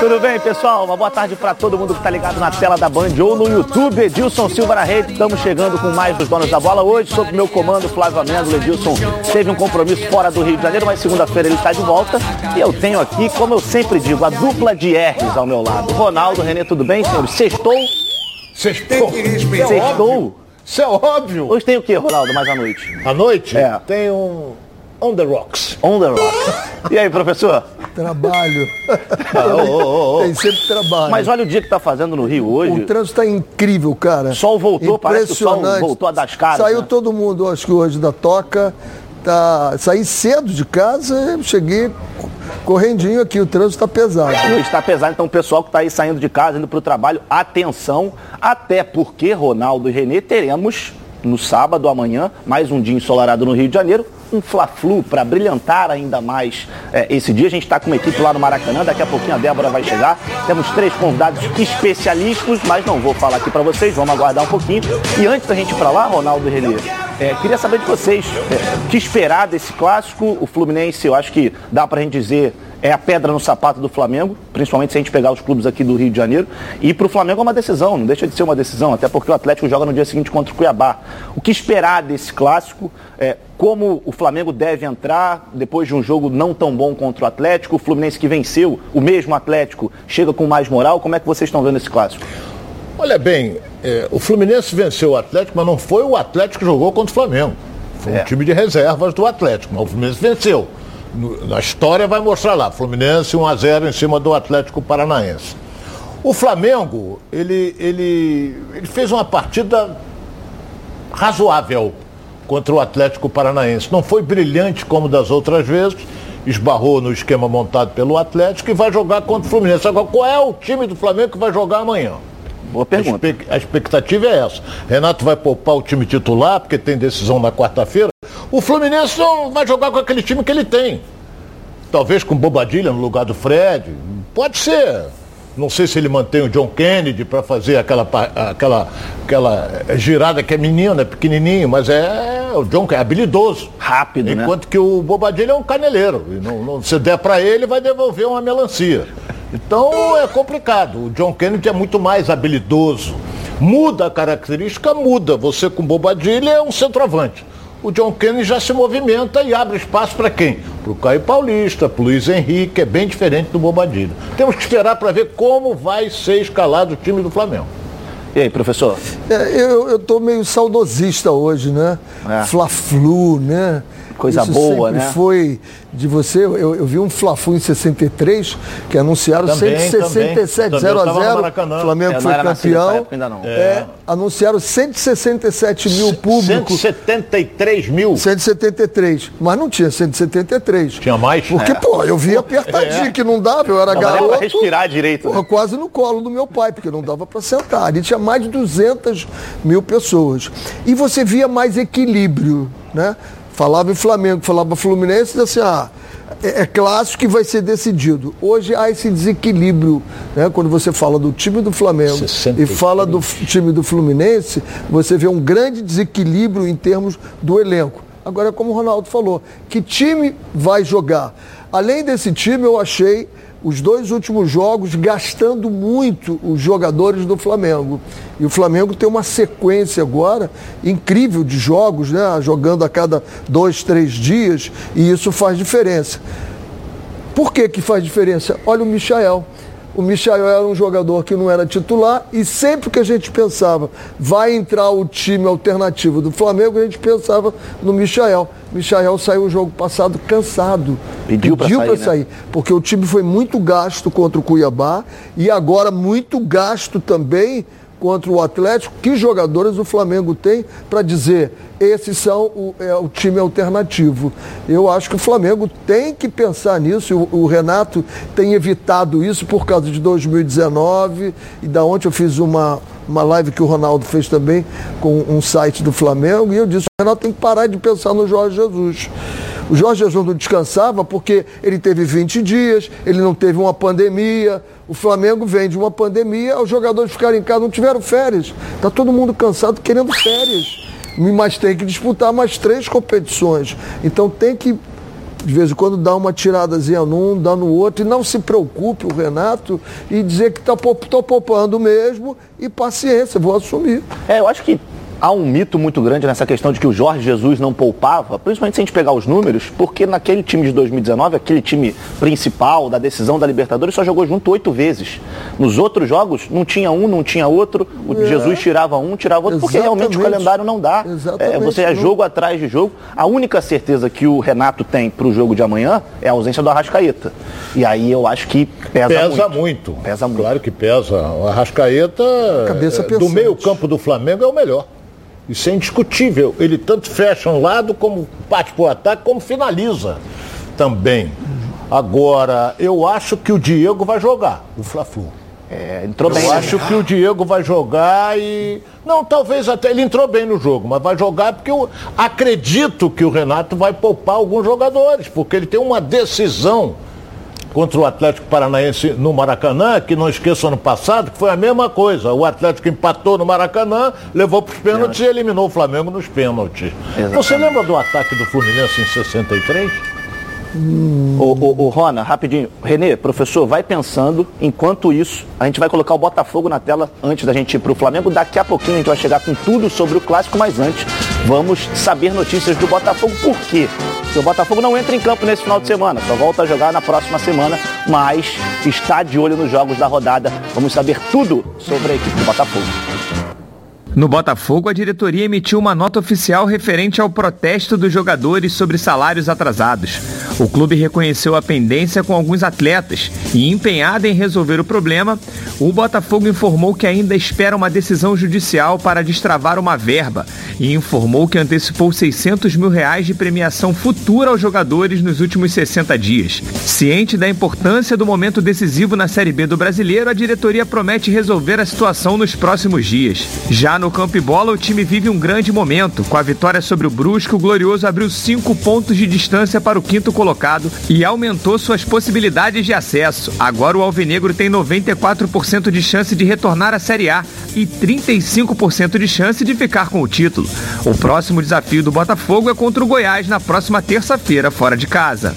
Tudo bem, pessoal? Uma boa tarde para todo mundo que está ligado na tela da Band ou no YouTube. Edilson Silva na rede. Estamos chegando com mais dos donos da bola. Hoje, sob meu comando, Flávio Amêndola. Edilson teve um compromisso fora do Rio de Janeiro, mas segunda-feira ele está de volta. E eu tenho aqui, como eu sempre digo, a dupla de R's ao meu lado. Ronaldo, Renê, tudo bem, senhores? Sextou? Sextou. Sextou? Isso é óbvio. Hoje tem o que, Ronaldo, mais à noite? À noite É. tem um On the Rocks. On the Rock. E aí, professor? Trabalho. ô, ô, ô. Tem sempre trabalho. Mas olha o dia que tá fazendo no Rio hoje. o trânsito está incrível, cara. O sol voltou, parece que o sol voltou a dar as caras, Saiu né? todo mundo, acho que hoje, da toca. Tá... Saí cedo de casa, cheguei correndinho aqui. O trânsito está pesado. Está pesado, então o pessoal que está aí saindo de casa, indo para o trabalho, atenção, até porque, Ronaldo e Renê, teremos no sábado, amanhã, mais um dia ensolarado no Rio de Janeiro, um Fla-Flu para brilhantar ainda mais eh, esse dia. A gente está com uma equipe lá no Maracanã, daqui a pouquinho a Débora vai chegar. Temos três convidados especialíssimos, mas não vou falar aqui para vocês, vamos aguardar um pouquinho. E antes da gente ir para lá, Ronaldo Renê, eh, queria saber de vocês, o que esperar desse clássico? O Fluminense, eu acho que dá para a gente dizer, é a pedra no sapato do Flamengo, principalmente se a gente pegar os clubes aqui do Rio de Janeiro. E para o Flamengo é uma decisão, não deixa de ser uma decisão, até porque o Atlético joga no dia seguinte contra o Cuiabá. O que esperar desse clássico? É, como o Flamengo deve entrar depois de um jogo não tão bom contra o Atlético? O Fluminense que venceu, o mesmo Atlético, chega com mais moral. Como é que vocês estão vendo esse clássico? Olha bem, é, o Fluminense venceu o Atlético, mas não foi o Atlético que jogou contra o Flamengo. Foi É. um time de reservas do Atlético, mas o Fluminense venceu. Na história vai mostrar lá, Fluminense 1 a 0 em cima do Atlético Paranaense. O Flamengo, ele, ele, ele fez uma partida razoável contra o Atlético Paranaense. Não foi brilhante como das outras vezes, esbarrou no esquema montado pelo Atlético e vai jogar contra o Fluminense. Agora, qual é o time do Flamengo que vai jogar amanhã? Boa pergunta. a expectativa é essa. Renato vai poupar o time titular, porque tem decisão na quarta-feira. O Fluminense não vai jogar com aquele time que ele tem. Talvez com Bobadilha no lugar do Fred. Pode ser. Não sei se ele mantém o John Kennedy para fazer aquela, aquela, aquela girada que é menino, é pequenininho, mas é o John Kennedy, é habilidoso. Rápido, né? Enquanto que o Bobadilha é um caneleiro. Não, não- se der para ele, vai devolver uma melancia. Então é complicado. O John Kennedy é muito mais habilidoso. Muda a característica, muda. Você com Bobadilha é um centroavante. O John Kennedy já se movimenta e abre espaço para quem? Para o Caio Paulista, para o Luiz Henrique, é bem diferente do Bobadilha. Temos que esperar para ver como vai ser escalado o time do Flamengo. E aí, professor? É, eu, tô meio saudosista hoje, né? É. Fla-Flu, né? Coisa Isso boa, né? foi de você. Eu, eu vi um Fla-Flu em 63, que anunciaram Também, 167, também. 0 a Também, eu tava no 0 Maracanã. O Flamengo É, não foi campeão. época ainda não. É, anunciaram 167 mil públicos. 173 mil. 173, mas não tinha 173. Tinha mais? Porque, pô, eu vi apertadinho que não dava, eu era Não garoto. respirar direito. né? Porra, quase no colo do meu pai, porque não dava para sentar. Ali tinha mais de 200 mil pessoas. E você via mais equilíbrio, né? Falava em Flamengo, falava Fluminense, e assim, ah, é, é clássico que vai ser decidido. Hoje há esse desequilíbrio, né? Quando você fala do time do Flamengo e 63. fala do time do Fluminense, você vê um grande desequilíbrio em termos do elenco. Agora, como o Ronaldo falou, que time vai jogar? Além desse time, eu achei os dois últimos jogos gastando muito os jogadores do Flamengo. E o Flamengo tem uma sequência agora incrível de jogos, né? Jogando a cada dois, três dias, e isso faz diferença. Por que, que faz diferença? Olha o Michael. O Michael era um jogador que não era titular e sempre que a gente pensava vai entrar o time alternativo do Flamengo, a gente pensava no Michael. Michael saiu o jogo passado cansado. Pediu pra sair, pra né? sair. Porque o time foi muito gasto contra o Cuiabá e agora muito gasto também contra o Atlético. Que jogadores o Flamengo tem para dizer esses são o, é, o time alternativo? Eu acho que o Flamengo tem que pensar nisso. O, o Renato tem evitado isso por causa de 2019 e da ontem eu fiz uma uma live que o Ronaldo fez também com um site do Flamengo, e eu disse, o Renato tem que parar de pensar no Jorge Jesus. O Jorge Jesus não descansava porque ele teve 20 dias, ele não teve uma pandemia. O Flamengo vem de uma pandemia, os jogadores ficaram em casa, não tiveram férias. Está todo mundo cansado querendo férias. Mas tem que disputar mais três competições. Então tem que de vez em quando dá uma tiradazinha num, dá no outro, e não se preocupe o Renato e dizer que está poupando mesmo e paciência, vou assumir. É, eu acho que há um mito muito grande nessa questão de que o Jorge Jesus não poupava, principalmente se a gente pegar os números, porque naquele time de 2019, aquele time principal da decisão da Libertadores, só jogou junto oito vezes. Nos outros jogos, não tinha um, não tinha outro, o é. Jesus tirava um, tirava outro, porque realmente o calendário não dá. É, você é jogo atrás de jogo. A única certeza que o Renato tem para o jogo de amanhã é a ausência do Arrascaeta. E aí eu acho que pesa, pesa muito. muito. Pesa muito. Claro que pesa. O Arrascaeta, Cabeça do meio campo do Flamengo, é o melhor. Isso é indiscutível. Ele tanto fecha um lado, como parte para o ataque, como finaliza também. Agora, eu acho que o Diego vai jogar, o Fla-Flu. É, entrou eu bem. Eu acho que o Diego vai jogar e. Não, talvez até ele entrou bem no jogo, mas vai jogar porque eu acredito que o Renato vai poupar alguns jogadores, porque ele tem uma decisão contra o Atlético Paranaense no Maracanã, que não esqueça ano passado, que foi a mesma coisa. O Atlético empatou no Maracanã, levou para os pênaltis é. e eliminou o Flamengo nos pênaltis. Exatamente. Você lembra do ataque do Fluminense em 63? Hum. O, o, o, Rona, rapidinho. Renê, professor, vai pensando. Enquanto isso, a gente vai colocar o Botafogo na tela antes da gente ir para o Flamengo. Daqui a pouquinho a gente vai chegar com tudo sobre o clássico, mas antes vamos saber notícias do Botafogo. Por quê? Porque o Botafogo não entra em campo nesse final de semana, só volta a jogar na próxima semana, mas está de olho nos jogos da rodada. Vamos saber tudo sobre a equipe do Botafogo. No Botafogo, a diretoria emitiu uma nota oficial referente ao protesto dos jogadores sobre salários atrasados. O clube reconheceu a pendência com alguns atletas e, empenhado em resolver o problema, o Botafogo informou que ainda espera uma decisão judicial para destravar uma verba e informou que antecipou 600 mil reais de premiação futura aos jogadores nos últimos 60 dias. Ciente da importância do momento decisivo na Série B do Brasileiro, a diretoria promete resolver a situação nos próximos dias. Já no campo e bola, o time vive um grande momento. Com a vitória sobre o Brusco, o Glorioso abriu cinco pontos de distância para o quinto colocado e aumentou suas possibilidades de acesso. Agora o Alvinegro tem 94% de chance de retornar à Série A e 35% de chance de ficar com o título. O próximo desafio do Botafogo é contra o Goiás na próxima terça-feira, fora de casa.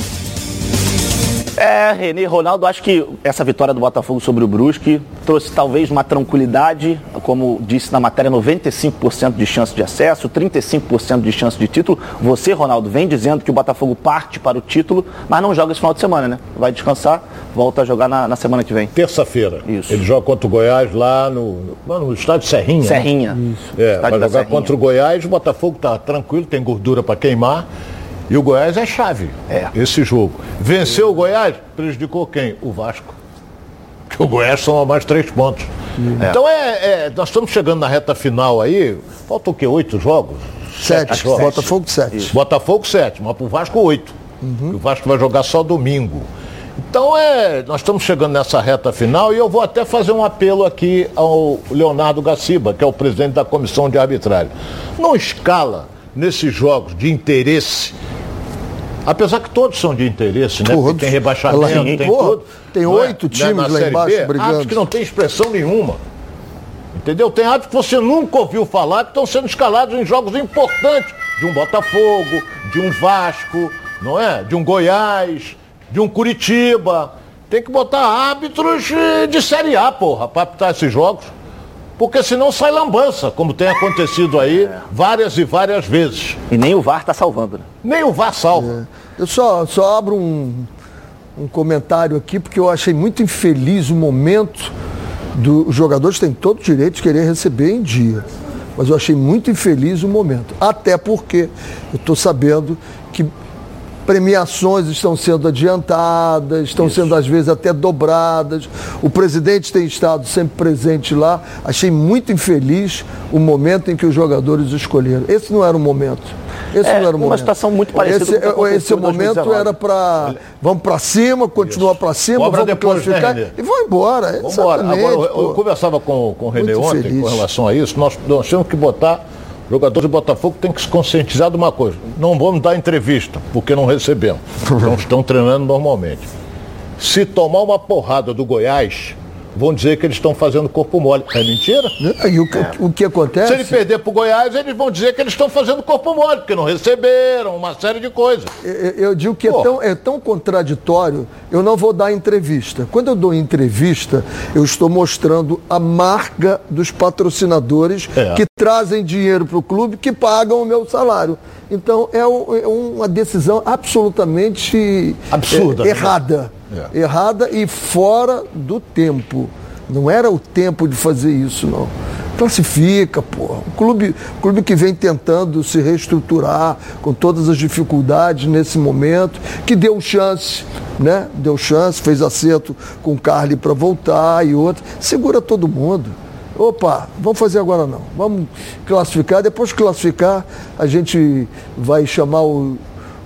É, Renê Ronaldo, acho que essa vitória do Botafogo sobre o Brusque trouxe talvez uma tranquilidade, como disse na matéria, 95% de chance de acesso, 35% de chance de título. Você, Ronaldo, vem dizendo que o Botafogo parte para o título, mas não joga esse final de semana, né? Vai descansar, volta a jogar na, na semana que vem. Terça-feira. Isso. Ele joga contra o Goiás lá no, no estádio Serrinha. Né? Serrinha. Né? É, vai jogar Serrinha. contra o Goiás, o Botafogo está tranquilo, tem gordura para queimar. E o Goiás é chave, é. esse jogo. Venceu o Goiás, prejudicou quem? O Vasco. Porque o Goiás são mais três pontos. É. Então é, é, nós estamos chegando na reta final aí. Faltam o quê? Oito jogos? Sete. sete jogos. Botafogo sete. Isso. Botafogo sete, mas para o Vasco oito. Uhum. O Vasco vai jogar só domingo. Então é, nós estamos chegando nessa reta final e eu vou até fazer um apelo aqui ao Leonardo Gaciba, que é o presidente da comissão de arbitragem. Não escala nesses jogos de interesse Apesar que todos são de interesse, né? Tem rebaixamento, tem porra, tudo. Tem é? oito é? times lá embaixo B, brigando. Acho que não tem expressão nenhuma. Entendeu? Tem árbitros que você nunca ouviu falar que estão sendo escalados em jogos importantes. De um Botafogo, de um Vasco, não é? De um Goiás, de um Curitiba. Tem que botar árbitros de Série A, porra, para apitar esses jogos. Porque senão sai lambança, como tem acontecido aí é. várias e várias vezes. E nem o VAR está salvando, né? Nem o VAR salva. É. Eu só, só abro um, um comentário aqui, porque eu achei muito infeliz o momento dos jogadores têm todo o direito de querer receber em dia. Mas eu achei muito infeliz o momento. Até porque eu estou sabendo premiações estão sendo adiantadas, estão Isso. sendo às vezes até dobradas. O presidente tem estado sempre presente lá. Achei muito infeliz o momento em que os jogadores escolheram. Esse não era o momento. Esse é, não era o momento. Uma situação muito parecida esse, com Esse momento era para vamos para cima, continuar para cima, vamos depois, né, classificar né, e vão embora. Vamos embora. Agora, eu, eu, conversava com, com o Renê ontem feliz. com relação a isso. Nós, nós temos que botar jogadores do Botafogo têm que se conscientizar de uma coisa. Não vamos dar entrevista, porque não recebemos. Não estão treinando normalmente. Se tomar uma porrada do Goiás, vão dizer que eles estão fazendo corpo mole. É mentira? E o, é. o que acontece? Se ele perder para o Goiás, eles vão dizer que eles estão fazendo corpo mole, porque não receberam, uma série de coisas. Eu, eu digo que é tão, é tão contraditório, eu não vou dar entrevista. Quando eu dou entrevista, eu estou mostrando a marca dos patrocinadores é. que trazem dinheiro para o clube, que pagam o meu salário. Então é, um, é uma decisão absolutamente absurda, é, errada. Né? É. Errada e fora do tempo. Não era o tempo de fazer isso, não. Classifica, pô. O clube, clube que vem tentando se reestruturar com todas as dificuldades nesse momento, que deu chance, né? Deu chance, fez acerto com o Carly para voltar e outro. Segura todo mundo. Opa, vamos fazer agora não. Vamos classificar. Depois de classificar, a gente vai chamar o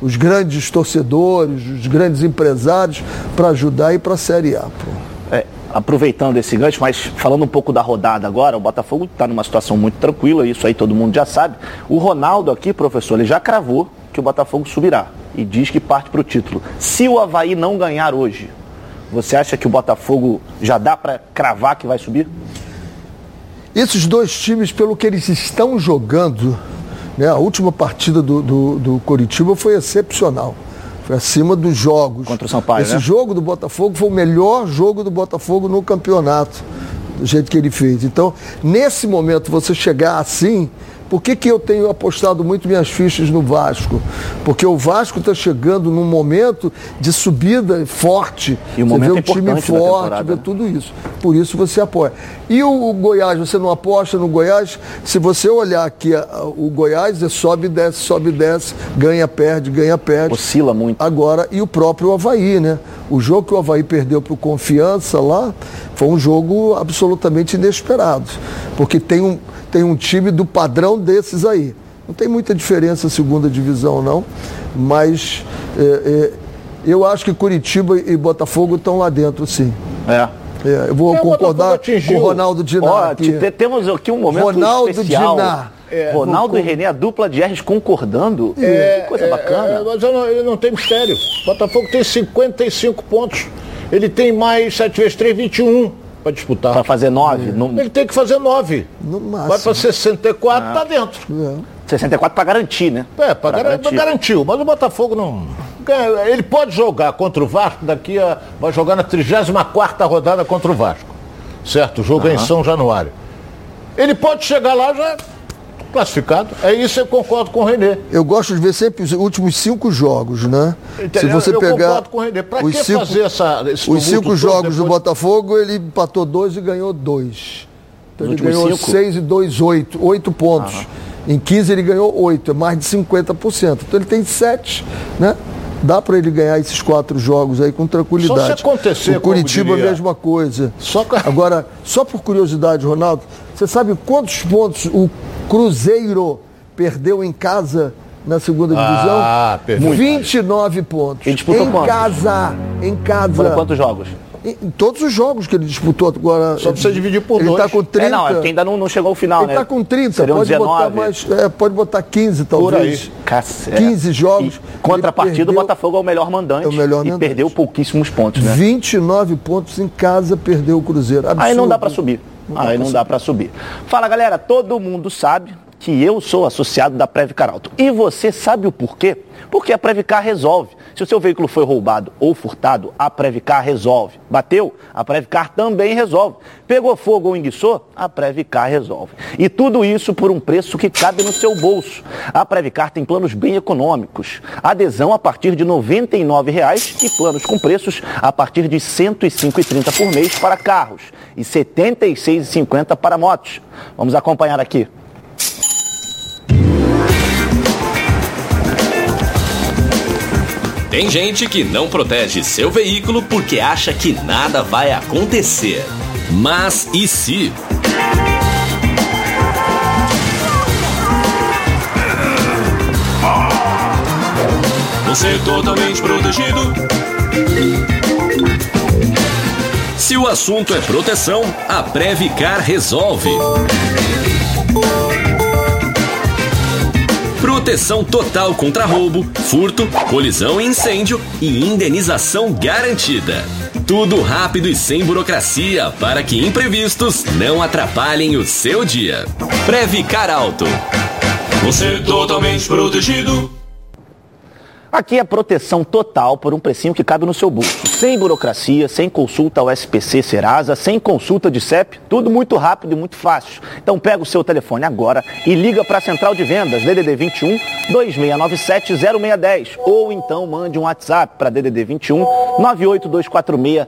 os grandes torcedores, os grandes empresários para ajudar e para a Série A. É, aproveitando esse gancho, mas falando um pouco da rodada agora, o Botafogo está numa situação muito tranquila, isso aí todo mundo já sabe. O Ronaldo aqui, professor, ele já cravou que o Botafogo subirá e diz que parte para o título. Se o Havaí não ganhar hoje, você acha que o Botafogo já dá para cravar que vai subir? Esses dois times, pelo que eles estão jogando, né? A última partida do, do, do Coritiba foi excepcional. Foi acima dos jogos. Contra o São Paulo. Esse né? jogo do Botafogo foi o melhor jogo do Botafogo no campeonato, do jeito que ele fez. Então, nesse momento, você chegar assim, por que, que eu tenho apostado muito minhas fichas no Vasco? Porque o Vasco está chegando num momento de subida forte. E um você vê um time forte, vê tudo isso. Por isso você apoia. E o, o, Goiás, você não aposta no Goiás? Se você olhar aqui, o Goiás é sobe, desce, sobe, desce, ganha, perde, ganha, perde. Oscila muito. Agora, e o próprio Havaí, né? O jogo que o Havaí perdeu para o Confiança lá foi um jogo absolutamente inesperado. Porque tem um tem um time do padrão desses aí. Não tem muita diferença segunda divisão, não, mas é, é, eu acho que Curitiba e Botafogo estão lá dentro, sim. É. É, eu vou é, concordar com o Ronaldo Dinar. Ó, aqui. Temos aqui um momento Ronaldo especial. Dinar. É, Ronaldo e René, a dupla de R's concordando. É, que coisa é, bacana. É, mas eu não, eu não tenho mistério. Botafogo tem 55 pontos. Ele tem mais 7 vezes 3, 21 para disputar. Para fazer nove? É. No... Ele tem que fazer nove. No máximo. Vai para 64, está dentro. É. 64 para garantir, né? É, para gar garantir. garantiu. Mas o Botafogo não. Ele pode jogar contra o Vasco, daqui a. Vai jogar na 34 rodada contra o Vasco. Certo? O jogo uhum. é em São Januário. Ele pode chegar lá já classificado. É isso, eu concordo com o Renê. Eu gosto de ver sempre os últimos cinco jogos, né? Se você eu, pegar. concordo com o Renê. Para que cinco, fazer essa, Os cinco jogos depois... do Botafogo, ele empatou dois e ganhou dois. Então ele ganhou cinco? seis e dois, oito. Oito pontos. Aham. Em 15 ele ganhou oito, é mais de 50%. Então ele tem sete, né? Dá para ele ganhar esses quatro jogos aí com tranquilidade. Só se acontecer, o Curitiba a mesma coisa. Só... Agora, só por curiosidade, Ronaldo, você sabe quantos pontos o Cruzeiro perdeu em casa na segunda ah, divisão? Ah, perdeu. 29 pontos. Ele disputou em quantos? casa. Em casa. Foram quantos jogos? Em, todos os jogos que ele disputou agora. Só precisa dividir por ele dois. Ele está com 30. É, não, é ainda não, não chegou ao final, ele né? Ele está com 30, Seriam pode 19. botar mais. É, pode botar 15, talvez. Por aí. Cacete. 15 jogos. E, contrapartida, o Botafogo é o melhor mandante. É o melhor e mandante. perdeu pouquíssimos pontos, né? 29 pontos em casa, perdeu o Cruzeiro. Absurdo. Aí não dá para subir. Não Aí não dá para subir. Fala, galera, todo mundo sabe que eu sou associado da Previcar Alto. E você sabe o porquê? Porque a Previcar resolve. Se o seu veículo foi roubado ou furtado, a Previcar resolve. Bateu? A Previcar também resolve. Pegou fogo ou enguiçou? A Previcar resolve. E tudo isso por um preço que cabe no seu bolso. A Previcar tem planos bem econômicos. Adesão a partir de R$ 99,00 e planos com preços a partir de R$ 105,30 por mês para carros e R$ 76,50 para motos. Vamos acompanhar aqui. Tem gente que não protege seu veículo porque acha que nada vai acontecer. Mas e se? Você totalmente protegido. Se o assunto é proteção, a Previcar resolve. Proteção total contra roubo, furto, colisão e incêndio e indenização garantida. Tudo rápido e sem burocracia para que imprevistos não atrapalhem o seu dia. Previcar Alto. Você totalmente protegido. Aqui é proteção total por um precinho que cabe no seu bolso. Sem burocracia, sem consulta ao SPC Serasa, sem consulta de CEP, tudo muito rápido e muito fácil. Então pega o seu telefone agora e liga para a Central de Vendas, DDD 21 2697 0610. Ou então mande um WhatsApp para DDD 21 98246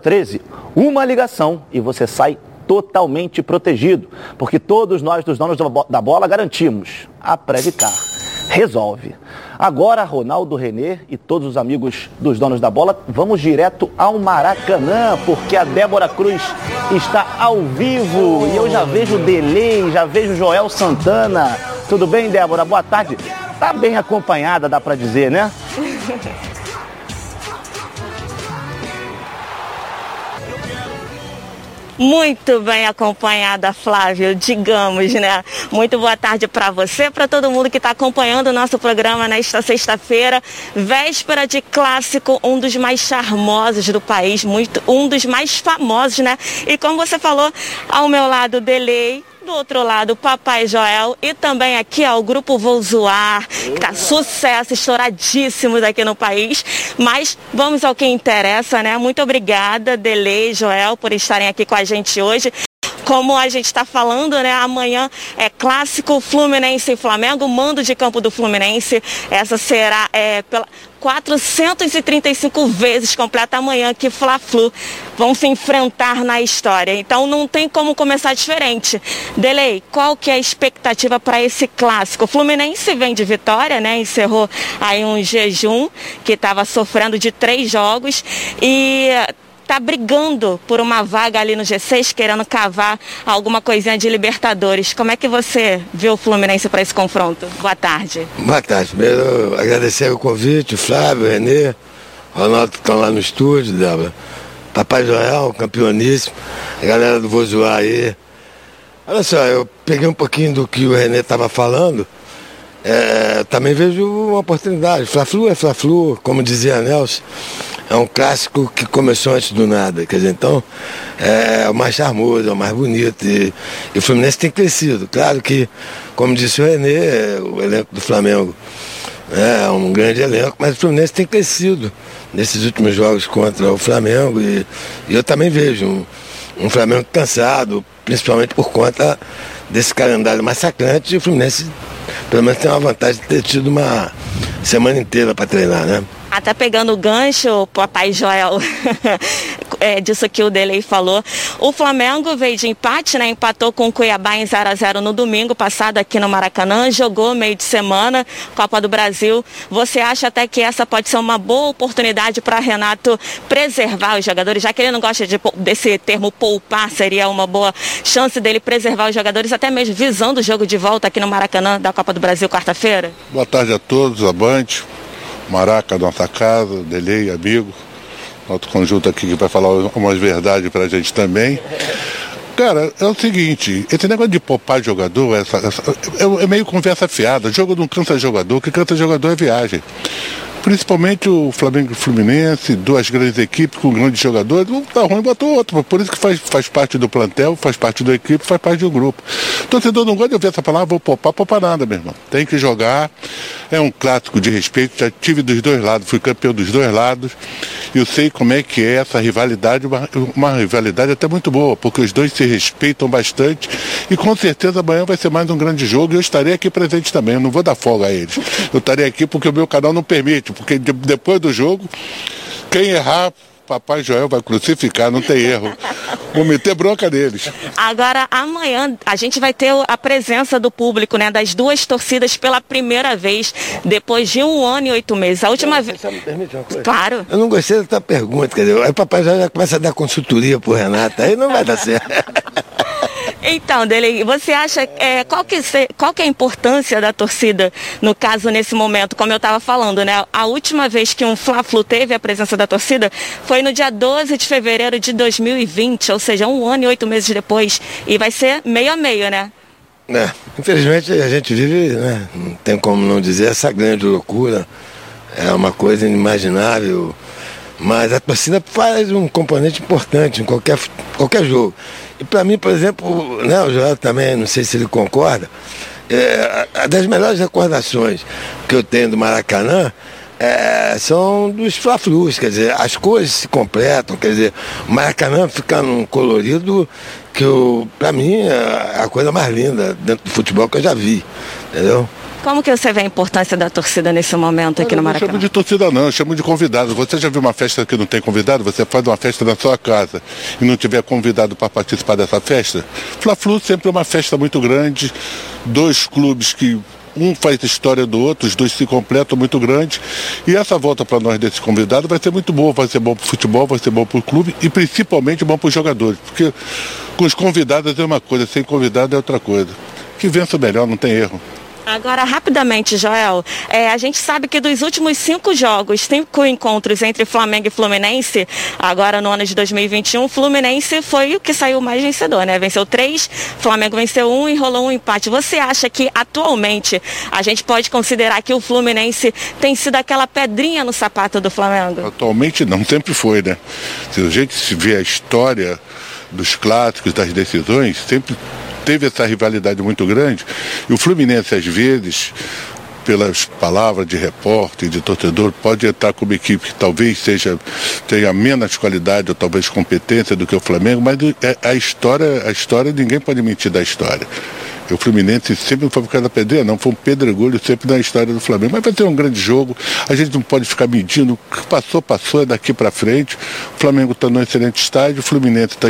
0013. Uma ligação e você sai totalmente protegido, porque todos nós dos donos da bola garantimos a Previcar. Resolve. Agora, Ronaldo Renê e todos os amigos dos donos da bola, vamos direto ao Maracanã, porque a Débora Cruz está ao vivo e eu já vejo o Delay, já vejo o Joel Santana. Tudo bem, Débora? Boa tarde. Tá bem acompanhada, dá para dizer, né? muito bem acompanhada, Flávio, digamos, né? Muito boa tarde para você, para todo mundo que está acompanhando o nosso programa nesta sexta-feira, véspera de clássico, um dos mais charmosos do país, muito, um dos mais famosos, né? E como você falou, ao meu lado, Delay, do outro lado, Papai Joel e também aqui ó, o grupo Vou Zoar, que tá sucesso, estouradíssimos aqui no país. Mas vamos ao que interessa, né? Muito obrigada, Delei, Joel, por estarem aqui com a gente hoje como a gente está falando, né? Amanhã é clássico Fluminense e Flamengo, mando de campo do Fluminense. Essa será é, pela 435 vezes completa amanhã que Fla-Flu vão se enfrentar na história. Então não tem como começar diferente. Delei, qual que é a expectativa para esse clássico? O Fluminense vem de vitória, né? Encerrou aí um jejum que estava sofrendo de três jogos e está brigando por uma vaga ali no G6, querendo cavar alguma coisinha de Libertadores. Como é que você vê o Fluminense para esse confronto? Boa tarde. Boa tarde. Primeiro, agradecer o convite, o Flávio, o Renê, Ronaldo que estão lá no estúdio, Débora. Papai Joel, campeoníssimo, a galera do Vou Zoar aí. Olha só, eu peguei um pouquinho do que o Renê estava falando. É, também vejo uma oportunidade. Fla-Flu é Fla-Flu, como dizia Nelson é um clássico que começou antes do nada. Quer dizer, então é o mais charmoso, é o mais bonito. E, e o Fluminense tem crescido. Claro que, como disse o Renê, o elenco do Flamengo é um grande elenco, mas o Fluminense tem crescido nesses últimos jogos contra o Flamengo. E, e eu também vejo um, um Flamengo cansado, principalmente por conta desse calendário massacrante. O Fluminense, pelo menos, tem uma vantagem de ter tido uma semana inteira para treinar, né? Até pegando o gancho, papai Joel, é, disso que o Delei falou. O Flamengo veio de empate, né? Empatou com o Cuiabá em 0 a 0 no domingo passado aqui no Maracanã, jogou meio de semana, Copa do Brasil. Você acha até que essa pode ser uma boa oportunidade para Renato preservar os jogadores, já que ele não gosta de, desse termo poupar, seria uma boa chance dele preservar os jogadores, até mesmo visando o jogo de volta aqui no Maracanã da Copa do Brasil quarta-feira? Boa tarde a todos, Abante. Maraca, nossa casa, Delei, amigo, outro conjunto aqui que vai falar umas verdades pra gente também. Cara, é o seguinte, esse negócio de poupar jogador, essa, essa, é, é meio conversa fiada. Jogo não cansa jogador, que cansa jogador é viagem. Principalmente o Flamengo e o Fluminense, duas grandes equipes com grandes jogadores, um tá ruim, botou outro. Por isso que faz, faz parte do plantel, faz parte da equipe, faz parte do grupo. Torcedor não gosta de ouvir essa palavra, vou poupar, poupar nada, meu irmão. Tem que jogar. É um clássico de respeito, já tive dos dois lados, fui campeão dos dois lados. E eu sei como é que é essa rivalidade, uma, uma rivalidade até muito boa, porque os dois se respeitam bastante. E com certeza amanhã vai ser mais um grande jogo e eu estarei aqui presente também. Eu não vou dar folga a eles. Eu estarei aqui porque o meu canal não permite porque depois do jogo, quem errar, Papai Joel vai crucificar, não tem erro. Vou meter bronca neles. Agora, amanhã, a gente vai ter a presença do público, né? Das duas torcidas pela primeira vez, depois de um ano e oito meses. A última vez. Claro. Eu não gostei da tua pergunta, quer dizer, aí o Papai Joel já começa a dar consultoria pro Renato, aí não vai dar certo. Então, Dele, você acha é, qual, que, qual que é a importância da torcida, no caso, nesse momento, como eu estava falando, né? A última vez que um Fla-Flu teve a presença da torcida foi no dia 12 de fevereiro de 2020, ou seja, um ano e oito meses depois. E vai ser meio a meio, né? É, infelizmente a gente vive, né? Não tem como não dizer essa grande loucura. É uma coisa inimaginável Mas a torcida faz um componente importante em qualquer, qualquer jogo. E para mim, por exemplo, né, o Joel também, não sei se ele concorda, é, a das melhores recordações que eu tenho do Maracanã é, são dos Fla-Flus, quer dizer, as coisas se completam, quer dizer, o Maracanã fica num colorido que, para mim, é a coisa mais linda dentro do futebol que eu já vi, entendeu? Como que você vê a importância da torcida nesse momento aqui no Maracanã? Eu não chamo de torcida não, eu chamo de convidado. Você já viu uma festa que não tem convidado? Você faz uma festa na sua casa e não tiver convidado para participar dessa festa? Fla-Flu sempre é uma festa muito grande, dois clubes que um faz história do outro, os dois se completam muito grande. E essa volta para nós desse convidado vai ser muito boa, vai ser bom para o futebol, vai ser bom para o clube e principalmente bom para os jogadores. Porque com os convidados é uma coisa, sem convidado é outra coisa. Que vença melhor, não tem erro. Agora, rapidamente, Joel, é, a gente sabe que dos últimos cinco jogos, cinco encontros entre Flamengo e Fluminense, agora no ano de 2021, Fluminense foi o que saiu mais vencedor, né? Venceu três, Flamengo venceu um e rolou um empate. Você acha que atualmente a gente pode considerar que o Fluminense tem sido aquela pedrinha no sapato do Flamengo? Atualmente não, sempre foi, né? Se a gente se vê a história dos clássicos, das decisões, sempre teve essa rivalidade muito grande. E o Fluminense, às vezes, pelas palavras de repórter, de torcedor, pode entrar como equipe que talvez seja, tenha menos qualidade ou talvez competência do que o Flamengo, mas é, a história, a história ninguém pode mentir da história. O Fluminense sempre foi por causa da pedreira, não, foi um pedregulho sempre na história do Flamengo. Mas vai ter um grande jogo, a gente não pode ficar medindo, o que passou, passou, é daqui para frente. O Flamengo está num excelente estádio, o Fluminense está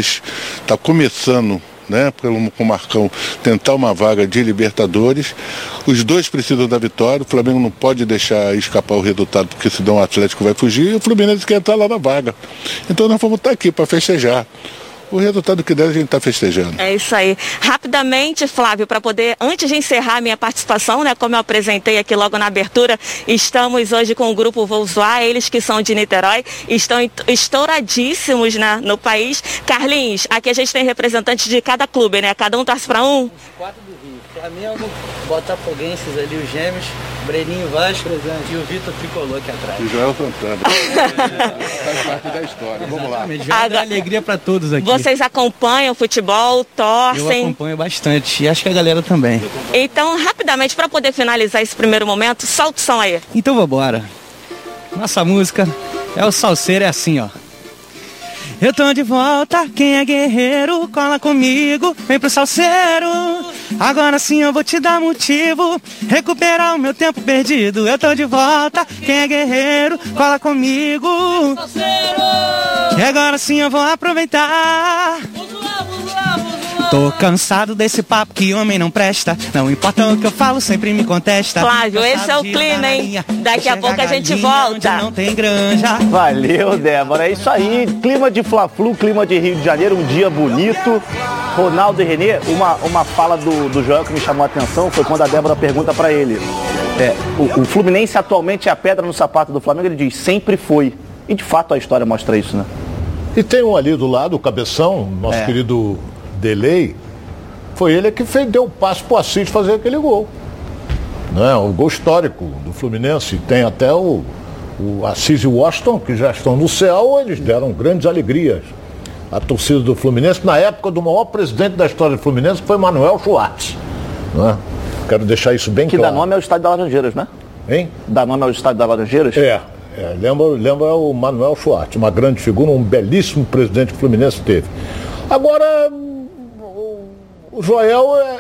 tá começando né, com o Marcão tentar uma vaga de Libertadores. Os dois precisam da vitória, o Flamengo não pode deixar escapar o resultado, porque senão o Atlético vai fugir e o Fluminense quer entrar lá na vaga. Então nós vamos estar aqui para festejar o resultado que der a gente está festejando. É isso aí. Rapidamente, Flávio, para poder, antes de encerrar a minha participação, né, como eu apresentei aqui logo na abertura, estamos hoje com o grupo Volkswagen, eles que são de Niterói, estão estouradíssimos né, no país. Carlinhos, aqui a gente tem representantes de cada clube, né? Cada um torce para um? Os quatro do. Flamengo, Botafoguenses ali, os gêmeos, Breninho Vasco Presente. e o Vitor Tricolor aqui atrás. E Joel Santana. Faz parte da história. Vamos lá. Já dá alegria para todos aqui. Vocês acompanham o futebol, torcem? Eu acompanho bastante e acho que a galera também. Então, rapidamente, para poder finalizar esse primeiro momento, solta o som aí. Então vambora. Nossa música é o Salseiro, é assim, ó. Eu tô de volta, quem é guerreiro, cola comigo, vem pro salseiro. Agora sim eu vou te dar motivo, recuperar o meu tempo perdido. Eu tô de volta, quem é guerreiro, cola comigo. E agora sim eu vou aproveitar. Tô cansado desse papo que homem não presta. Não importa o que eu falo, sempre me contesta. Flávio, esse é o clima, hein? Daqui a pouco a gente volta. Não tem granja. Valeu, Débora. É isso aí. Clima de Fla-Flu, clima de Rio de Janeiro, um dia bonito. Ronaldo e Renê, uma, uma fala do, do Joel que me chamou a atenção foi quando a Débora pergunta para ele. É, o, o Fluminense atualmente é a pedra no sapato do Flamengo. Ele diz, sempre foi. E de fato a história mostra isso, né? E tem um ali do lado, o Cabeção, nosso É. querido Delay, foi ele que fez, deu o passo pro Assis fazer aquele gol. Né? O gol histórico do Fluminense. Tem até o, o Assis e o Washington, que já estão no céu, eles deram grandes alegrias à torcida do Fluminense, na época do maior presidente da história do Fluminense, que foi Manuel Schwartz. Né? Quero deixar isso bem Que claro. dá nome ao Estádio da Laranjeiras, né? Hein? Dá nome ao Estádio da Laranjeiras? É, é, lembra, lembra o Manuel Schwartz, uma grande figura, um belíssimo presidente que o Fluminense teve. Agora, o- Joel, é,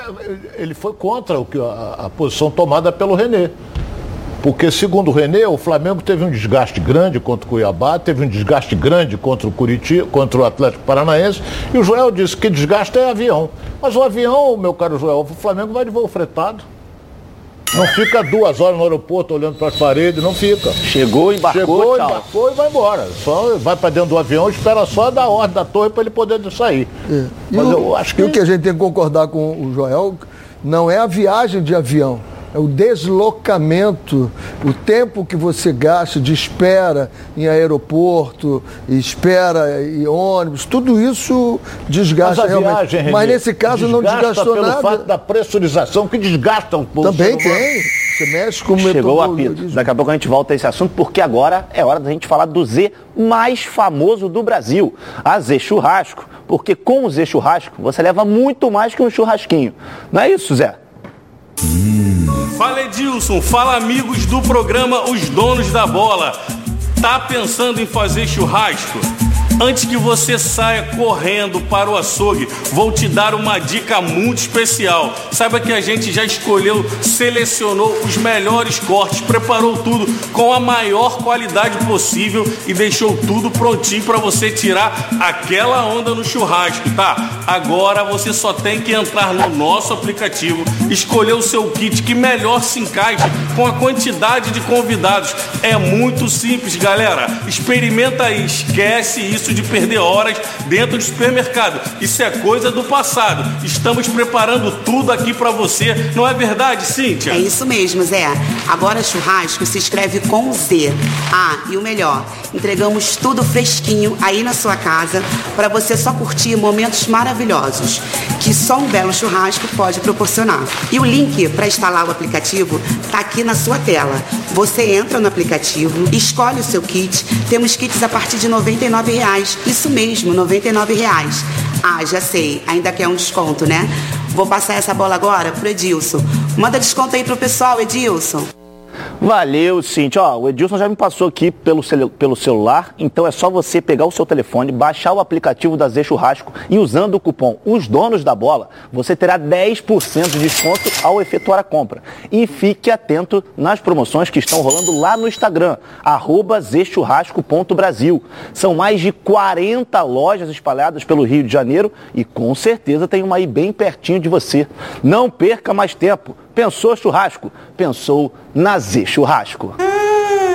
ele foi contra o que, a, posição tomada pelo Renê. Porque, segundo o Renê, o Flamengo teve um desgaste grande contra o Cuiabá, teve um desgaste grande contra o Curitiba, contra o Atlético Paranaense, e o Joel disse que desgaste é avião. Mas o avião, meu caro Joel, o Flamengo vai de voo fretado. Não fica duas horas no aeroporto olhando para as paredes, não fica. Chegou, embarcou, Chegou, tchau. embarcou e vai embora. Só vai para dentro do avião e espera só dar ordem da torre para ele poder sair. E, Mas o, eu acho e o que- que a gente tem que concordar com o Joel não é a viagem de avião, é o deslocamento, o tempo que você gasta de espera em aeroporto, espera em ônibus, tudo isso Mas desgasta a realmente. viagem, Renê, Mas nesse caso não desgasta desgastou pelo nada. fato da presurização que desgasta o povo. Também tem. Você mexe com Chegou o apito. Daqui a pouco a gente volta a esse assunto, porque agora é hora da gente falar do Z mais famoso do Brasil, a Z Churrasco. Porque com o Z Churrasco você leva muito mais que um churrasquinho. Não é isso, Zé? Fala Edilson, fala amigos do programa Os Donos da Bola. Tá pensando em fazer churrasco? Antes que você saia correndo para o açougue, vou te dar uma dica muito especial. Saiba que a gente já escolheu, selecionou os melhores cortes, preparou tudo com a maior qualidade possível e deixou tudo prontinho para você tirar aquela onda no churrasco, tá? Agora você só tem que entrar no nosso aplicativo, escolher o seu kit que melhor se encaixa com a quantidade de convidados. É muito simples, galera. Experimenta aí, esquece isso de perder horas dentro do supermercado. Isso é coisa do passado. Estamos preparando tudo aqui para você. Não é verdade, Cíntia? É isso mesmo, Zé. Agora churrasco se escreve com Z. Ah, e o melhor, entregamos tudo fresquinho aí na sua casa para você só curtir momentos maravilhosos que só um belo churrasco pode proporcionar. E o link para instalar o aplicativo tá aqui na sua tela. Você entra no aplicativo, escolhe o seu kit. Temos kits a partir de 99 reais. Isso mesmo, 99 reais. Ah, já sei, ainda quer um desconto, né? Vou passar essa bola agora pro Edilson. Manda desconto aí pro pessoal, Edilson. Valeu, Cintia. Ó, o Edilson já me passou aqui pelo, celu- pelo celular, então é só você pegar o seu telefone, baixar o aplicativo da Z Churrasco e usando o cupom Os Donos da Bola, você terá 10% de desconto ao efetuar a compra. E fique atento nas promoções que estão rolando lá no Instagram, arroba zchurrasco.brasil. São mais de 40 lojas espalhadas pelo Rio de Janeiro e com certeza tem uma aí bem pertinho de você. Não perca mais tempo. Pensou churrasco? Pensou na Z Churrasco.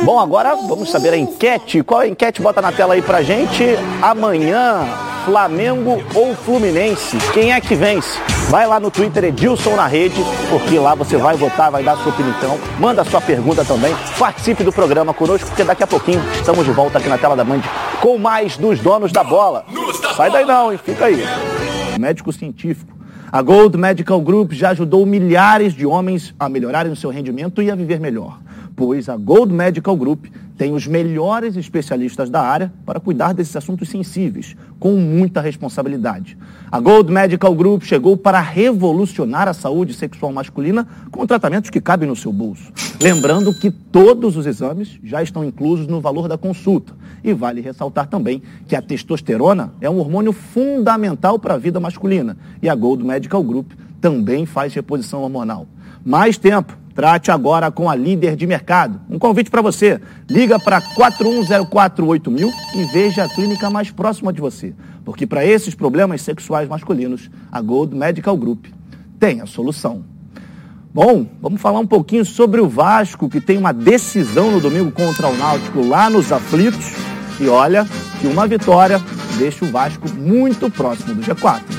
Bom, agora vamos saber a enquete. Qual é a enquete? Bota na tela aí pra gente. Amanhã, Flamengo ou Fluminense? Quem é que vence? Vai lá no Twitter Edilson na rede, porque lá você vai votar, vai dar sua opinião. Manda sua pergunta também. Participe do programa conosco, porque daqui a pouquinho estamos de volta aqui na tela da Band com mais dos donos da bola. Sai daí não, hein? Fica aí. Médico científico. A Gold Medical Group já ajudou milhares de homens a melhorarem o seu rendimento e a viver melhor, pois a Gold Medical Group tem os melhores especialistas da área para cuidar desses assuntos sensíveis, com muita responsabilidade. A Gold Medical Group chegou para revolucionar a saúde sexual masculina com tratamentos que cabem no seu bolso. Lembrando que todos os exames já estão inclusos no valor da consulta. E vale ressaltar também que a testosterona é um hormônio fundamental para a vida masculina. E a Gold Medical Group também faz reposição hormonal. Mais tempo. Trate agora com a líder de mercado. Um convite para você. Liga para 41048000 e veja a clínica mais próxima de você. Porque para esses problemas sexuais masculinos, a Gold Medical Group tem a solução. Bom, vamos falar um pouquinho sobre o Vasco, que tem uma decisão no domingo contra o Náutico lá nos aflitos. E olha que uma vitória deixa o Vasco muito próximo do G4.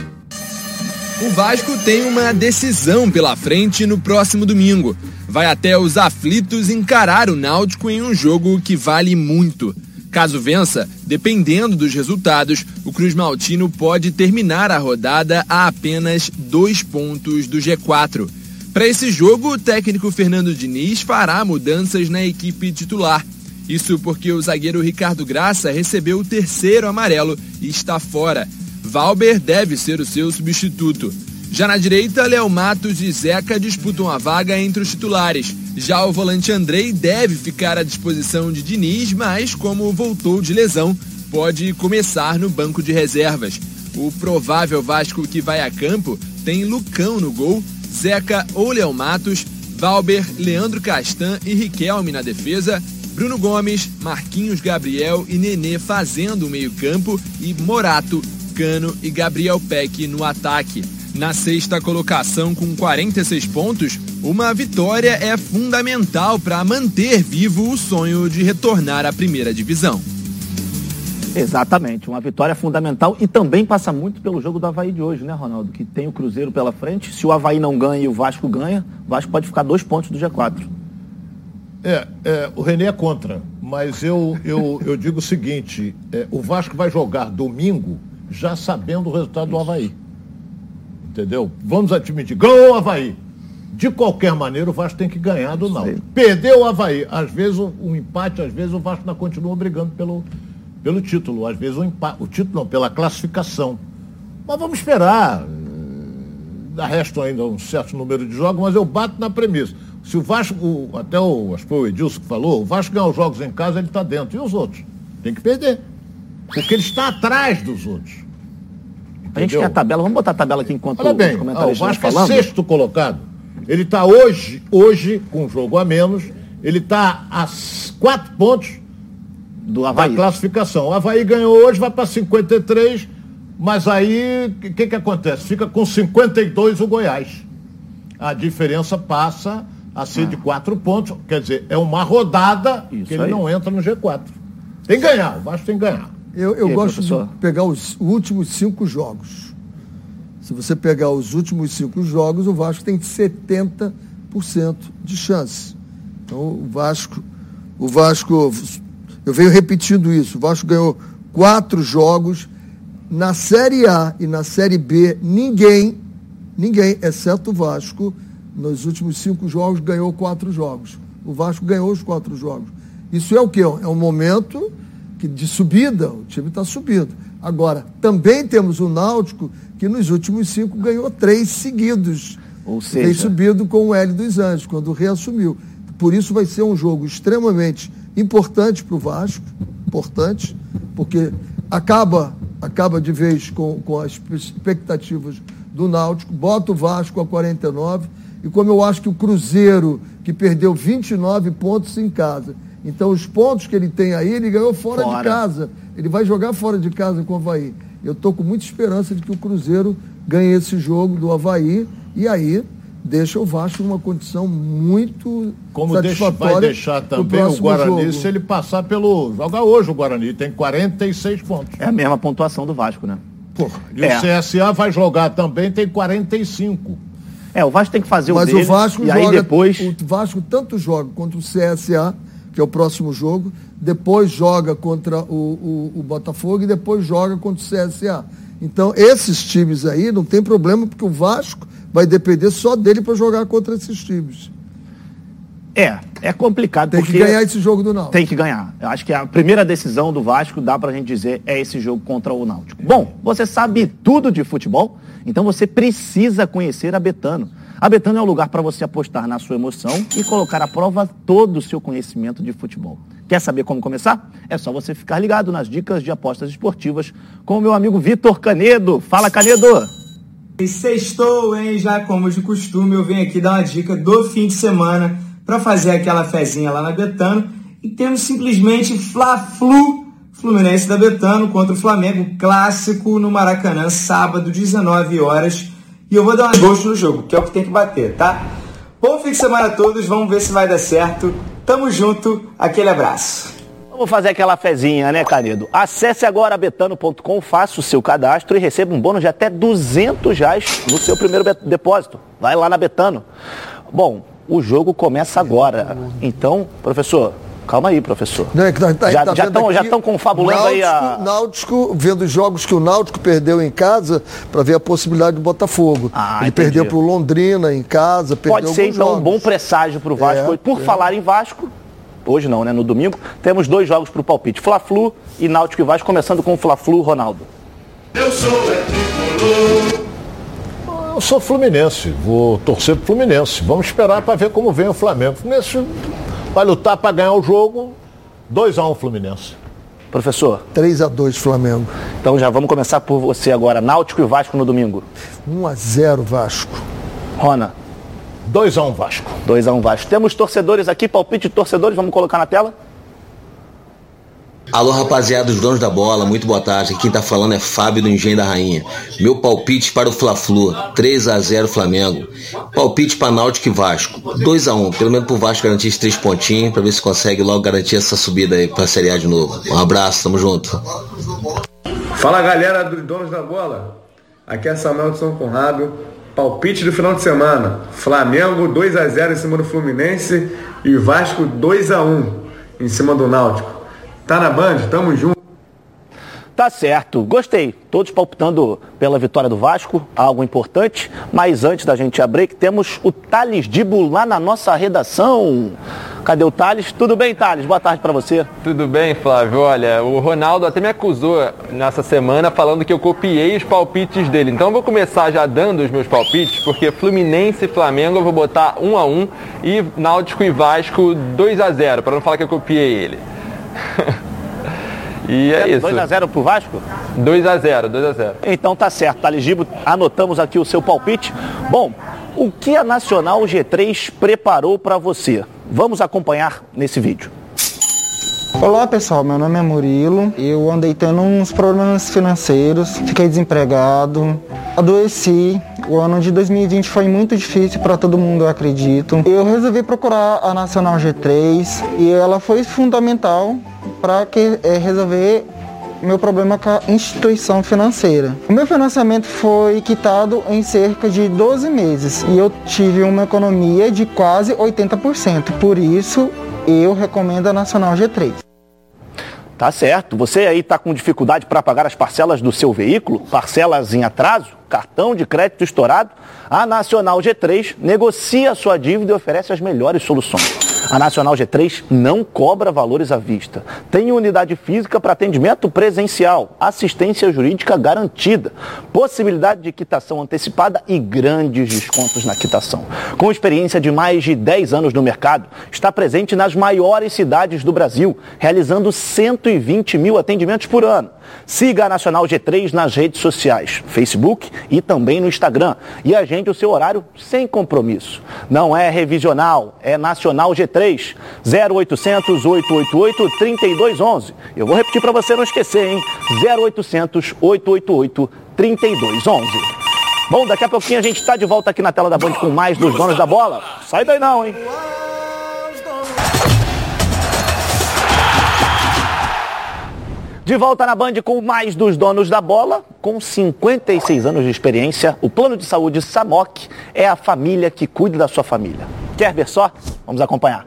O Vasco tem uma decisão pela frente no próximo domingo. Vai até os aflitos encarar o Náutico em um jogo que vale muito. Caso vença, dependendo dos resultados, o Cruz Maltino pode terminar a rodada a apenas dois pontos do G4. Para esse jogo, o técnico Fernando Diniz fará mudanças na equipe titular. Isso porque o zagueiro Ricardo Graça recebeu o terceiro amarelo e está fora. Valber deve ser o seu substituto. Já na direita, Léo Matos e Zeca disputam a vaga entre os titulares. Já o volante Andrei deve ficar à disposição de Diniz, mas como voltou de lesão, pode começar no banco de reservas. O provável Vasco que vai a campo tem Lucão no gol, Zeca ou Léo Matos, Valber, Leandro Castan e Riquelme na defesa, Bruno Gomes, Marquinhos Gabriel e Nenê fazendo o meio-campo e Morato, Cano e Gabriel Peck no ataque. Na sexta colocação com 46 pontos, uma vitória é fundamental para manter vivo o sonho de retornar à primeira divisão. Exatamente, uma vitória fundamental e também passa muito pelo jogo do Havaí de hoje, né, Ronaldo? Que tem o Cruzeiro pela frente. Se o Havaí não ganha e o Vasco ganha, o Vasco pode ficar dois pontos do G4. É, é, o Renê é contra, mas eu, eu, eu digo o seguinte: é, o Vasco vai jogar domingo já sabendo o resultado do Havaí. Entendeu? Vamos admitir, ganhou o Havaí. De qualquer maneira, o Vasco tem que ganhar do Náutico. Perdeu o Havaí. Às vezes o, o empate, às vezes o Vasco ainda continua brigando pelo, pelo título. Às vezes o empate, o título não, pela classificação. Mas vamos esperar. Ainda restam ainda um certo número de jogos, mas eu bato na premissa. Se o Vasco, até o, acho que foi o Edilson que falou, o Vasco ganhar os jogos em casa, ele está dentro. E os outros? Tem que perder. Porque ele está atrás dos outros. A gente Entendeu? quer a tabela, vamos botar a tabela aqui enquanto Olha bem, os ah, o Vasco é sexto colocado. Ele está hoje, hoje, com um jogo a menos, ele está a quatro pontos do da Havaí. classificação. O Havaí ganhou hoje, vai para 53, mas aí o que, que acontece? Fica com 52 o Goiás. A diferença passa a ser de quatro pontos, quer dizer, é uma rodada que ele aí. não entra no G4. Tem que ganhar, o Vasco tem que ganhar. Eu, eu aí, gosto professor? de pegar os últimos cinco jogos. Se você pegar os últimos cinco jogos, o Vasco tem 70% de chance. Então o Vasco, o Vasco, eu venho repetindo isso, o Vasco ganhou quatro jogos. Na Série A e na Série B, ninguém, ninguém, exceto o Vasco, nos últimos cinco jogos ganhou quatro jogos. O Vasco ganhou os quatro jogos. Isso é o quê? É um momento de subida, o time está subindo. Agora, também temos o Náutico, que nos últimos cinco ganhou três seguidos. Ou Tem seja, subido com o L dos Anjos, quando reassumiu. Por isso vai ser um jogo extremamente importante para o Vasco, importante, porque acaba, acaba de vez com, com as expectativas do Náutico, bota o Vasco a 49, e como eu acho que o Cruzeiro, que perdeu 29 pontos em casa, então os pontos que ele tem aí, ele ganhou fora, Fora. de casa. Ele vai jogar fora de casa com o Havaí. Eu estou com muita esperança de que o Cruzeiro ganhe esse jogo do Havaí e aí deixa o Vasco numa condição muito Como deixa, satisfatória vai deixar também o próximo Guarani jogo. se ele passar pelo. Joga hoje o Guarani, tem 46 pontos. É a mesma pontuação do Vasco, né? Porra, e É. o CSA vai jogar também, tem 45. É, o Vasco tem que fazer o Mas dele, o Vasco e joga, aí depois... o Vasco tanto joga contra o CSA, que é o próximo jogo, depois joga contra o, o, o Botafogo e depois joga contra o CSA. Então, esses times aí não tem problema, porque o Vasco vai depender só dele para jogar contra esses times. É, é complicado Tem porque... que ganhar esse jogo do Náutico. Tem que ganhar. Eu acho que a primeira decisão do Vasco, dá pra gente dizer, é esse jogo contra o Náutico. Bom, você sabe tudo de futebol? Então você precisa conhecer a Betano. A Betano é um lugar para você apostar na sua emoção e colocar à prova todo o seu conhecimento de futebol. Quer saber como começar? É só você ficar ligado nas dicas de apostas esportivas com o meu amigo Vitor Canedo. Fala, Canedo! E sextou, hein? Já como de costume, eu venho aqui dar uma dica do fim de semana para fazer aquela fezinha lá na Betano. E temos simplesmente Fla-Flu Fluminense da Betano contra o Flamengo, clássico no Maracanã, sábado, 19 horas. E eu vou dar um gosto no jogo, que é o que tem que bater, tá? Bom fim de semana a todos, vamos ver se vai dar certo. Tamo junto, aquele abraço. Vamos fazer aquela fezinha, né, Canedo? Acesse agora betano.com, faça o seu cadastro e receba um bônus de até 200 reais no seu primeiro depósito. Vai lá na Betano. Bom, o jogo começa agora. Então, professor, calma aí, professor. Não, é que nós tá- já tá já estão já aqui estão confabulando aí a... Náutico, Náutico, vendo os jogos que o Náutico perdeu em casa, para ver a possibilidade do Botafogo. Ah, Ele entendi. perdeu para o Londrina em casa, perdeu Pode ser então um jogos. bom presságio para o Vasco. É, E Por é. falar em Vasco, hoje não, né? No domingo, temos dois jogos para o palpite. Fla-Flu e Náutico e Vasco, começando com o Fla-Flu, Ronaldo. Eu sou Eu sou Fluminense, vou torcer pro Fluminense. Vamos esperar para ver como vem o Flamengo. O Fluminense vai lutar para ganhar o jogo. 2x1 Fluminense. Professor. 3 a 2 Flamengo. Então já vamos começar por você agora. Náutico e Vasco no domingo. 1 a 0 Vasco. Rona. 2x1 Vasco. 2x1 Vasco. Temos torcedores aqui, palpite de torcedores, vamos colocar na tela? Alô, rapaziada dos donos da bola, muito boa tarde. Quem tá falando é Fábio do Engenho da Rainha. Meu palpite para o Fla-Flu, 3 a 0 Flamengo. Palpite para Náutico e Vasco, 2 a 1 Pelo menos pro Vasco garantir esses três pontinhos, para ver se consegue logo garantir essa subida aí pra Série A de novo. Um abraço, tamo junto. Fala galera dos donos da bola. Aqui é Samuel de São Conrado. Palpite do final de semana. Flamengo 2 a 0 em cima do Fluminense e Vasco 2 a 1 em cima do Náutico. Tá na Band? Tamo junto. Tá certo, gostei. Todos palpitando pela vitória do Vasco, algo importante. Mas antes da gente abrir, temos o Thales Dibo lá na nossa redação. Cadê o Thales? Tudo bem, Thales? Boa tarde para você. Tudo bem, Flávio. Olha, o Ronaldo até me acusou nessa semana falando que eu copiei os palpites dele. Então eu vou começar já dando os meus palpites, porque Fluminense e Flamengo eu vou botar 1 a 1 e Náutico e Vasco 2 a 0, para não falar que eu copiei ele. E é isso. 2x0 pro Vasco? 2x0, 2x0. Então tá certo, Taligibo, anotamos aqui o seu palpite. Bom, o que a Nacional G3 preparou para você? Vamos acompanhar nesse vídeo. Olá pessoal, meu nome é Murilo. Eu andei tendo uns problemas financeiros, fiquei desempregado, adoeci. O ano de 2020 foi muito difícil para todo mundo, eu acredito. Eu resolvi procurar a Nacional G3 e ela foi fundamental para é, resolver meu problema com a instituição financeira. O meu financiamento foi quitado em cerca de 12 meses e eu tive uma economia de quase 80%. Por isso, eu recomendo a Nacional G3. Tá certo. Você aí está com dificuldade para pagar as parcelas do seu veículo, parcelas em atraso, cartão de crédito estourado? A Nacional G3 negocia a sua dívida e oferece as melhores soluções. A Nacional G3 não cobra valores à vista. Tem unidade física para atendimento presencial, assistência jurídica garantida, possibilidade de quitação antecipada e grandes descontos na quitação. Com experiência de mais de 10 anos no mercado, está presente nas maiores cidades do Brasil, realizando 120 mil atendimentos por ano. Siga a Nacional G3 nas redes sociais, Facebook e também no Instagram. E agende o seu horário sem compromisso. Não é revisional, é Nacional G3. 0800 888 3211. Eu vou repetir para você não esquecer, hein? 0800 888 3211. Bom, daqui a pouquinho a gente está de volta aqui na tela da Band com mais dos donos da bola. Sai daí não, hein? De volta na Band com mais dos donos da bola. Com 56 anos de experiência, o plano de saúde Samok é a família que cuida da sua família. Quer ver só? Vamos acompanhar.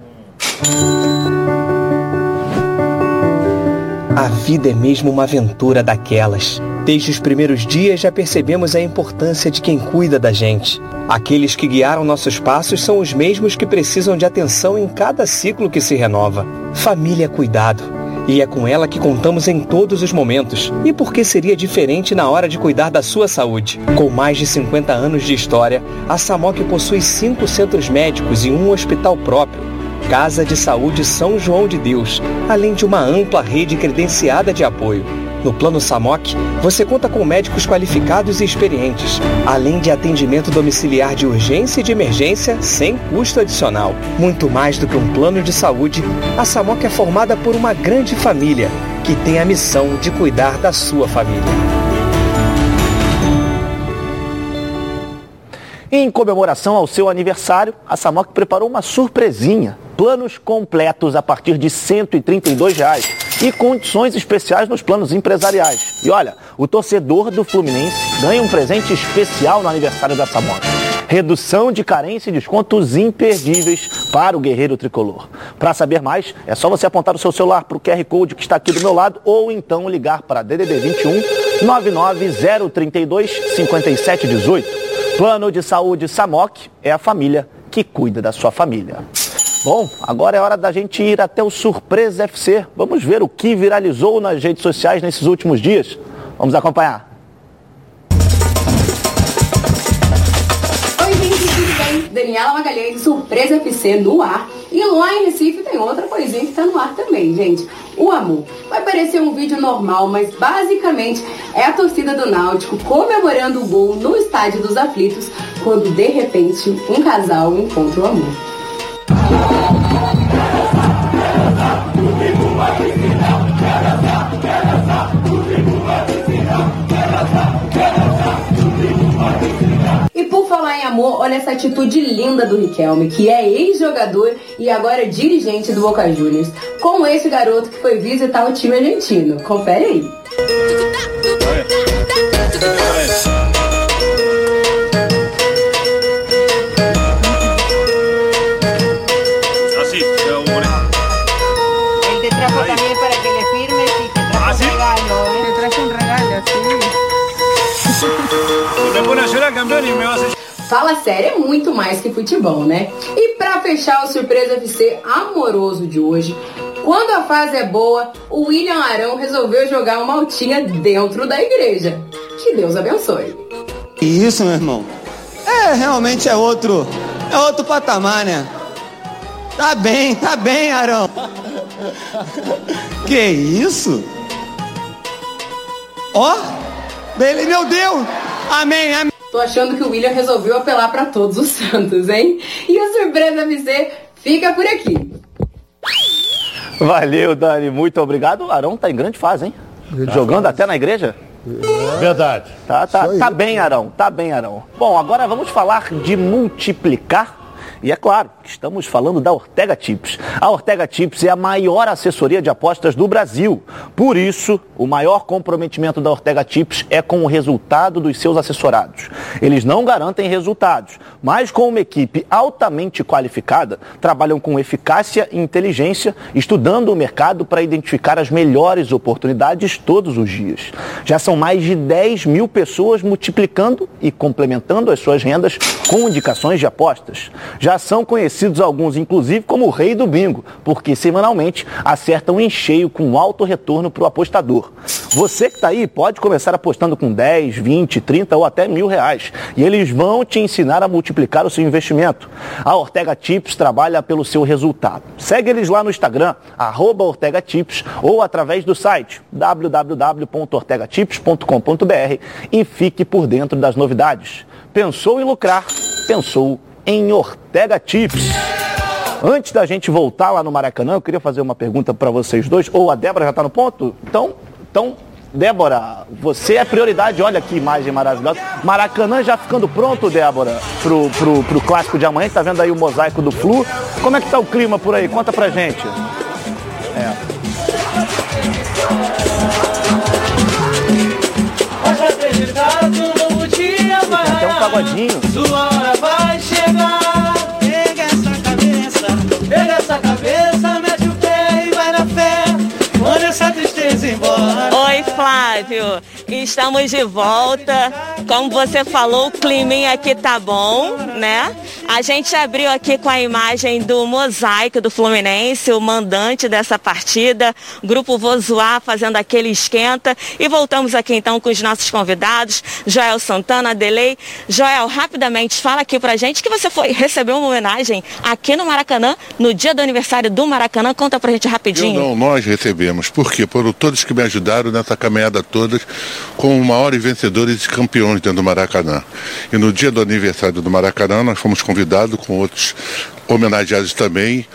A vida é mesmo uma aventura daquelas. Desde os primeiros dias já percebemos a importância de quem cuida da gente. Aqueles que guiaram nossos passos são os mesmos que precisam de atenção em cada ciclo que se renova. Família é cuidado e é com ela que contamos em todos os momentos. E por que seria diferente na hora de cuidar da sua saúde? Com mais de 50 anos de história, a Samok possui cinco centros médicos e um hospital próprio. Casa de Saúde São João de Deus, além de uma ampla rede credenciada de apoio. No Plano Samok, você conta com médicos qualificados e experientes, além de atendimento domiciliar de urgência e de emergência sem custo adicional. Muito mais do que um plano de saúde, a Samok é formada por uma grande família que tem a missão de cuidar da sua família. Em comemoração ao seu aniversário, a Samok preparou uma surpresinha. Planos completos a partir de 132 reais e condições especiais nos planos empresariais. E olha, o torcedor do Fluminense ganha um presente especial no aniversário da Samora. Redução de carência e descontos imperdíveis para o guerreiro tricolor. Para saber mais, é só você apontar o seu celular para o QR Code que está aqui do meu lado ou então ligar para DDD 21 99032 5718. Plano de Saúde Samok é a família que cuida da sua família. Bom, agora é hora da gente ir até o Surpresa FC. Vamos ver o que viralizou nas redes sociais nesses últimos dias. Vamos acompanhar. Daniela Magalhães, Surpresa FC no ar. E lá em Recife tem outra coisinha que tá no ar também, gente. O amor. Vai parecer um vídeo normal, mas basicamente é a torcida do Náutico comemorando o gol no estádio dos aflitos, quando de repente um casal encontra o amor. Amor, olha essa atitude linda do Riquelme, que é ex-jogador e agora dirigente do Boca Juniors. Como esse garoto que foi visitar o time argentino. Confere aí. Sério é muito mais que futebol, né? E pra fechar o Surpresa FC amoroso de hoje, quando a fase é boa, o William Arão resolveu jogar uma altinha dentro da igreja. Que Deus abençoe. Isso, meu irmão. É, realmente é outro, é outro patamar, né? Tá bem, tá bem, Arão. Que isso? Ó, oh, meu Deus! Amém, amém. Tô achando que o William resolveu apelar para todos os santos, hein? E o Surpresa MC fica por aqui. Valeu, Dani. Muito obrigado. O Arão tá em grande fase, hein? Grande Jogando fase. até na igreja? Verdade. Tá, tá, tá bem, Arão. Tá bem, Arão. Bom, agora vamos falar de multiplicar e é claro, estamos falando da Ortega Tips. A Ortega Tips é a maior assessoria de apostas do Brasil. Por isso, o maior comprometimento da Ortega Tips é com o resultado dos seus assessorados. Eles não garantem resultados, mas com uma equipe altamente qualificada, trabalham com eficácia e inteligência, estudando o mercado para identificar as melhores oportunidades todos os dias. Já são mais de 10 mil pessoas multiplicando e complementando as suas rendas com indicações de apostas. Já já são conhecidos alguns, inclusive, como o rei do bingo, porque semanalmente acertam em cheio com alto retorno para o apostador. Você que está aí pode começar apostando com 10, 20, 30 ou até mil reais. E eles vão te ensinar a multiplicar o seu investimento. A Ortega Tips trabalha pelo seu resultado. Segue eles lá no Instagram, arroba Ortega Tips, ou através do site www.ortegatips.com.br e fique por dentro das novidades. Pensou em lucrar? Pensou em Ortega Tips. Antes da gente voltar lá no Maracanã, eu queria fazer uma pergunta para vocês dois. Ou a Débora já está no ponto? Então, então, Débora, você é prioridade. Olha que imagem maravilhosa. Maracanã já ficando pronto, Débora, pro, pro, pro clássico de amanhã. Tá vendo aí o mosaico do Flu? Como é que tá o clima por aí? Conta pra gente. É. Tem um pagodinho. 对哦。Estamos de volta. Como você falou, o clima aqui tá bom, né? A gente abriu aqui com a imagem do mosaico do Fluminense, o mandante dessa partida, grupo Vozoar fazendo aquele esquenta. E voltamos aqui então com os nossos convidados, Joel Santana, Delei. Joel, rapidamente, fala aqui pra gente que você foi receber uma homenagem aqui no Maracanã, no dia do aniversário do Maracanã. Conta pra gente rapidinho. Eu não, nós recebemos. Por quê? Por todos que me ajudaram nessa caminhada toda, como maiores vencedores e campeões dentro do Maracanã. E no dia do aniversário do Maracanã, nós fomos convidados convidado com outros homenageados também.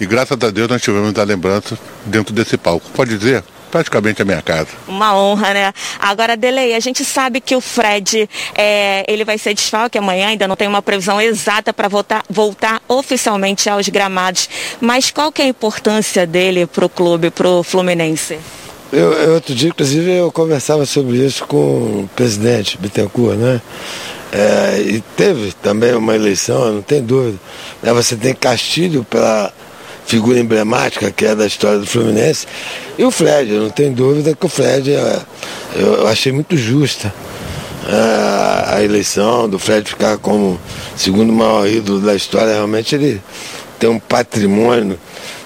E graças a Deus nós tivemos da lembrança dentro desse palco. Pode dizer? praticamente a minha casa. Uma honra, né? Agora, Delei, a gente sabe que o Fred, é, ele vai ser desfalque amanhã, ainda não tem uma previsão exata para voltar, voltar oficialmente aos gramados. Mas qual que é a importância dele para o clube, para o Fluminense? Eu, eu, outro dia, inclusive, eu conversava sobre isso com o presidente Bittencourt, né? É, e teve também uma eleição, não tem dúvida. Né? Você tem Castilho pela figura emblemática que é da história do Fluminense. E o Fred, não tenho dúvida que o Fred, é, eu achei muito justa é, a eleição do Fred ficar como segundo maior ídolo da história. Realmente ele tem um patrimônio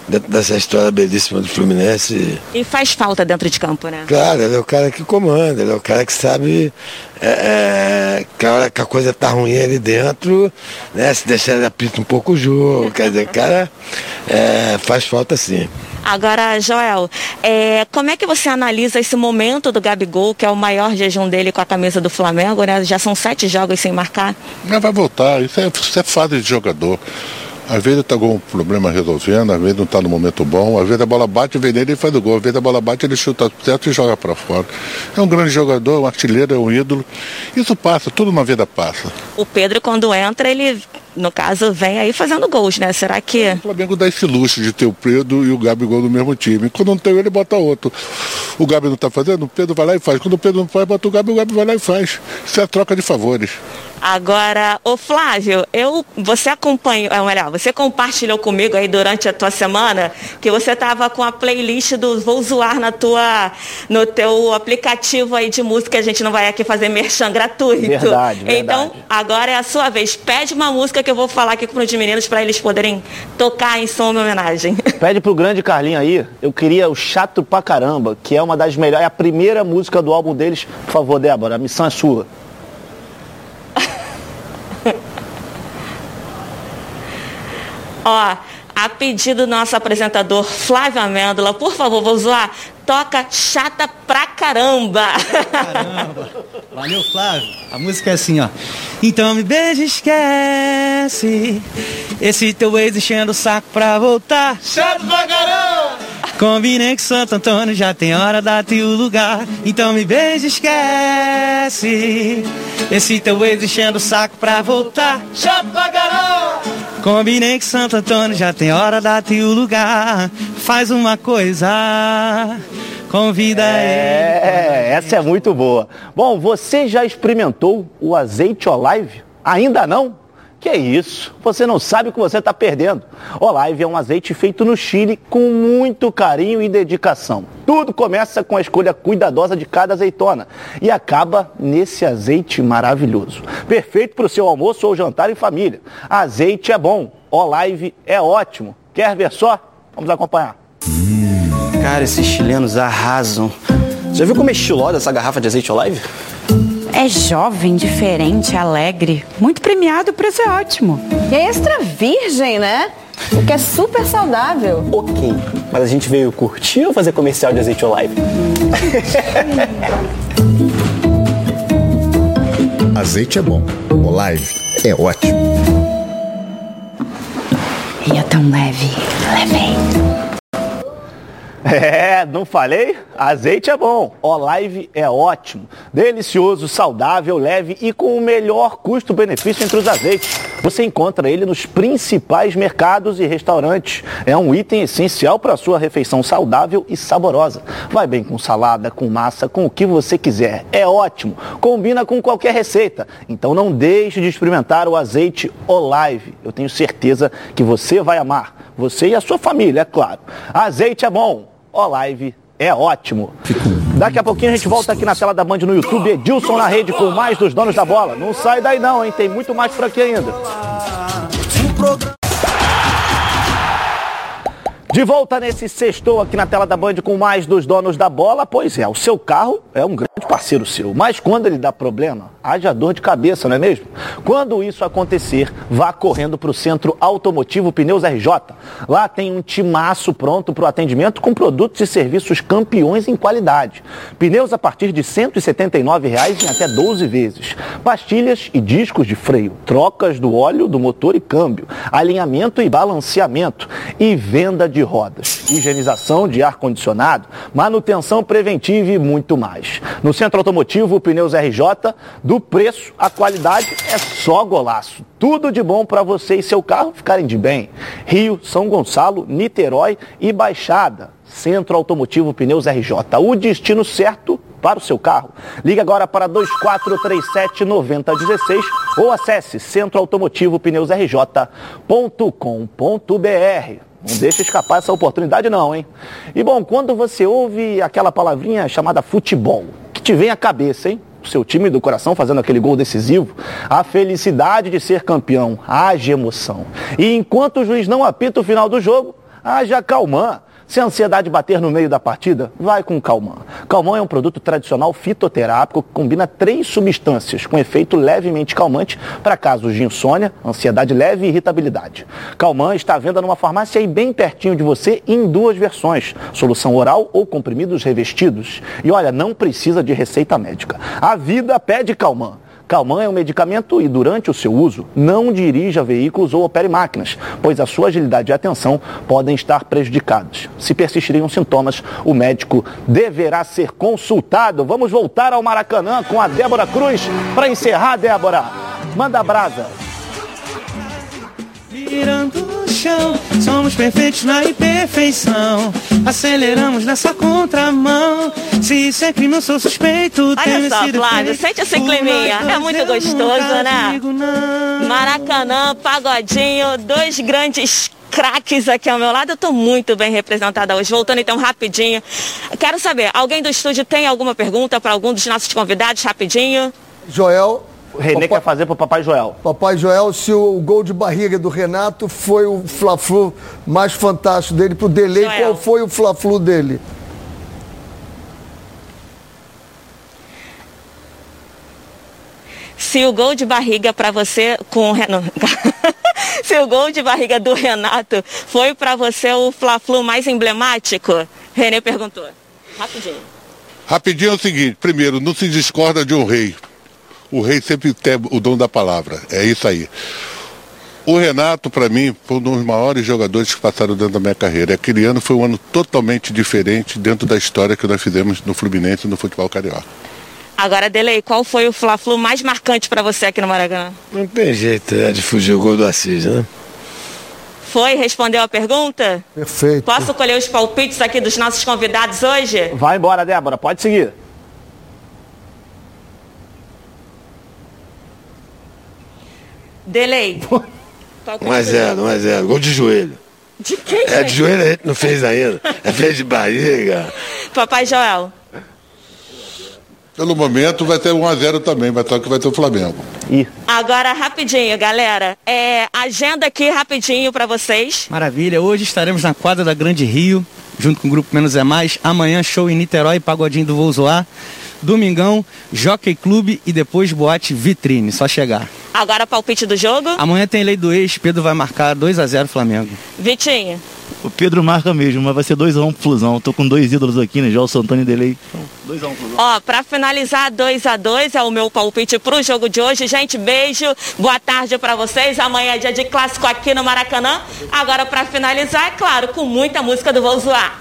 dentro dessa história belíssima do Fluminense. E faz falta dentro de campo, né? Claro, ele é o cara que comanda, ele é o cara que sabe é, é, que a hora que a coisa tá ruim ali dentro, né? Se deixar ele apita um pouco o jogo, quer dizer, cara, é, faz falta sim. Agora, Joel, é, como é que você analisa esse momento do Gabigol, que é o maior jejum dele com a camisa do Flamengo, né? Já são sete jogos sem marcar? Mas vai voltar, isso é, isso é fase de jogador. Às vezes está com um problema resolvendo, às vezes não está no momento bom, às vezes a bola bate, vem nele e faz o gol, às vezes a bola bate, ele chuta certo e joga para fora. É um grande jogador, um artilheiro, é um ídolo. Isso passa, tudo na vida passa. O Pedro, quando entra, ele no caso, vem aí fazendo gols, né? Será que. O Flamengo dá esse luxo de ter o Pedro e o Gabigol no mesmo time. Quando não tem ele, bota outro. O Gabi não está fazendo, o Pedro vai lá e faz. Quando o Pedro não faz, bota o Gabi, o Gabi vai lá e faz. Isso é a troca de favores. Agora, o Flávio, eu, você acompanhou, é melhor, você compartilhou comigo aí durante a tua semana que você estava com a playlist do Vou Zoar na tua, no teu aplicativo aí de música, a gente não vai aqui fazer merchan gratuito. Verdade, verdade. Então, agora é a sua vez. Pede uma música que eu vou falar aqui para os meninos para eles poderem tocar em som em homenagem. Pede pro grande Carlinho aí, eu queria o Chato pra Caramba, que é uma das melhores, é a primeira música do álbum deles. Por favor, Débora, a missão é sua. Ó, a pedido do nosso apresentador Flávio Amêndola, por favor, vou zoar, toca chata pra caramba. Caramba. Valeu, Flávio. A música é assim, ó. Então me beija, esquece. Esse teu ex enchendo o saco pra voltar. Chato pra caramba! Combinei que Santo Antônio já tem hora, data e o lugar. Então me beija, esquece. Esse teu ex enchendo o saco pra voltar. Chato pra caramba! Combinei que Santo Antônio já tem hora, data e o lugar. Faz uma coisa, convida É, essa é muito boa. Bom, você já experimentou o azeite Olive? Ainda não? Que isso? Você não sabe o que você está perdendo. Olive é um azeite feito no Chile com muito carinho e dedicação. Tudo começa com a escolha cuidadosa de cada azeitona e acaba nesse azeite maravilhoso. Perfeito para o seu almoço ou jantar em família. Azeite é bom, Olive é ótimo. Quer ver só? Vamos acompanhar. Cara, esses chilenos arrasam. Já viu como é estilosa essa garrafa de azeite Olive? É jovem, diferente, alegre. Muito premiado, o preço é ótimo. E é extra virgem, né? O que é super saudável. Ok, mas a gente veio curtir ou fazer comercial de azeite Olive? Azeite é bom, Olive é ótimo. E é tão leve, levei. É, não falei? Azeite é bom, Olive é ótimo, delicioso, saudável, leve e com o melhor custo-benefício entre os azeites. Você encontra ele nos principais mercados e restaurantes. É um item essencial para a sua refeição saudável e saborosa. Vai bem com salada, com massa, com o que você quiser. É ótimo, combina com qualquer receita. Então não deixe de experimentar o azeite Olive. Eu tenho certeza que você vai amar. Você e a sua família, é claro. Azeite é bom. Olive é ótimo. Daqui a pouquinho a gente volta aqui na tela da Band no YouTube. Edilson na rede com mais dos donos da bola. Não sai daí não, hein? Tem muito mais por aqui ainda. De volta nesse sextou aqui na tela da Band com mais dos donos da bola. Pois é, o seu carro é um grande parceiro seu. Mas quando ele dá problema, haja dor de cabeça, não é mesmo? Quando isso acontecer, vá correndo para o Centro Automotivo Pneus RJ. Lá tem um timaço pronto para o atendimento com produtos e serviços campeões em qualidade. Pneus a partir de 179 reais em até 12 vezes. Pastilhas e discos de freio, trocas do óleo do motor e câmbio, alinhamento e balanceamento e venda de rodas, higienização de ar-condicionado, manutenção preventiva e muito mais. No Centro Automotivo Pneus RJ, do preço à qualidade é só golaço. Tudo de bom para você e seu carro ficarem de bem. Rio, São Gonçalo, Niterói e Baixada. Centro Automotivo Pneus RJ, o destino certo para o seu carro. Ligue agora para 2437 9016 ou acesse centroautomotivopneusrj.com.br. Não deixe escapar essa oportunidade não, hein? E bom, quando você ouve aquela palavrinha chamada futebol, que te vem à cabeça, hein? O seu time do coração fazendo aquele gol decisivo, a felicidade de ser campeão, haja emoção. E enquanto o juiz não apita o final do jogo, haja calmã. Se a ansiedade bater no meio da partida, vai com Calmã. Calmã é um produto tradicional fitoterápico que combina três substâncias com efeito levemente calmante para casos de insônia, ansiedade leve e irritabilidade. Calmã está à venda numa farmácia aí bem pertinho de você em duas versões, solução oral ou comprimidos revestidos. E olha, não precisa de receita médica. A vida pede Calmã. Calman é um medicamento e, durante o seu uso, não dirija veículos ou opere máquinas, pois a sua agilidade e atenção podem estar prejudicados. Se persistirem sintomas, o médico deverá ser consultado. Vamos voltar ao Maracanã com a Débora Cruz para encerrar, Débora. Manda brasa. respirando Somos perfeitos na imperfeição. Aceleramos nessa contramão. Se isso é crime, eu sou suspeito. tenho Olha só, Flávio, sente esse Por climinha. É muito gostoso, né? Maracanã, Pagodinho, dois grandes craques aqui ao meu lado. Eu tô muito bem representada hoje. Voltando então rapidinho. Quero saber, alguém do estúdio tem alguma pergunta para algum dos nossos convidados? Rapidinho. Joel. O Renê quer fazer pro Papai Joel. Papai Joel, se o gol de barriga do Renato foi o Fla-Flu mais fantástico dele pro Delay, Joel. qual foi o Fla-Flu dele? Se o gol de barriga para você com o Renato. Se o gol de barriga do Renato foi para você o Fla-Flu mais emblemático? Renê perguntou. Rapidinho. Rapidinho é o seguinte, primeiro, não se discorda de um rei. O rei sempre tem o dom da palavra. É isso aí. O Renato, para mim, foi um dos maiores jogadores que passaram dentro da minha carreira. Aquele ano foi um ano totalmente diferente dentro da história que nós fizemos no Fluminense e no futebol carioca. Agora, Delei, qual foi o Fla-Flu mais marcante para você aqui no Maracanã? Não tem jeito né, de fugir o gol do Assis, né? Foi? Respondeu a pergunta? Perfeito. Posso colher os palpites aqui dos nossos convidados hoje? Vai embora, Débora, pode seguir. Delei. 1 a 0 1 a 0 Gol de joelho. De quem? É, de joelho a gente não fez ainda. É fez de barriga. Papai Joel. Pelo momento vai ter 1x0 também, mas só que vai ter o Flamengo. Agora, rapidinho, galera. É, agenda aqui rapidinho para vocês. Maravilha, hoje estaremos na quadra da Grande Rio, junto com o Grupo Menos é Mais. Amanhã, show em Niterói, Pagodinho do Vou Zoar. Domingão, Jockey Clube e depois Boate Vitrine, só chegar. Agora, palpite do jogo. Amanhã tem lei do ex, Pedro vai marcar 2 a 0 Flamengo. Vitinho. O Pedro marca mesmo, mas vai ser 2x1 pro Flusão. Tô com dois ídolos aqui, né? Já o Santana e Delay. 2x1 Flusão. Ó, pra finalizar, 2 a 2 é o meu palpite pro jogo de hoje. Gente, beijo, boa tarde pra vocês. Amanhã é dia de clássico aqui no Maracanã. Agora, pra finalizar, é claro, com muita música do Vou Zoar.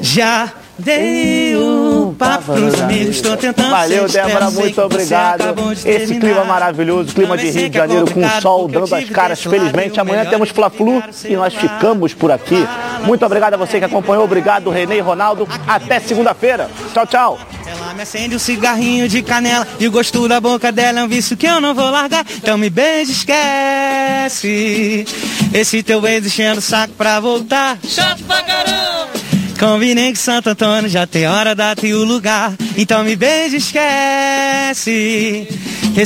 Já dei o papo pros amigos, tô tentando Valeu, Débora, muito obrigado. Esse clima maravilhoso, clima de Rio de é Janeiro com o sol dando as caras. Felizmente, amanhã temos Fla-Flu e nós ficamos por aqui. Muito obrigado a você que acompanhou. Obrigado, Renê e Ronaldo. Até segunda-feira. Tchau, tchau. Ela me acende um cigarrinho de canela e o gosto da boca dela é um vício que eu não vou largar. Então me beija, esquece. Esse teu beijo enchendo o saco pra voltar. Chato pra caramba! Combinei que Santo Antônio já tem hora, data e o lugar. Então me beija, esquece.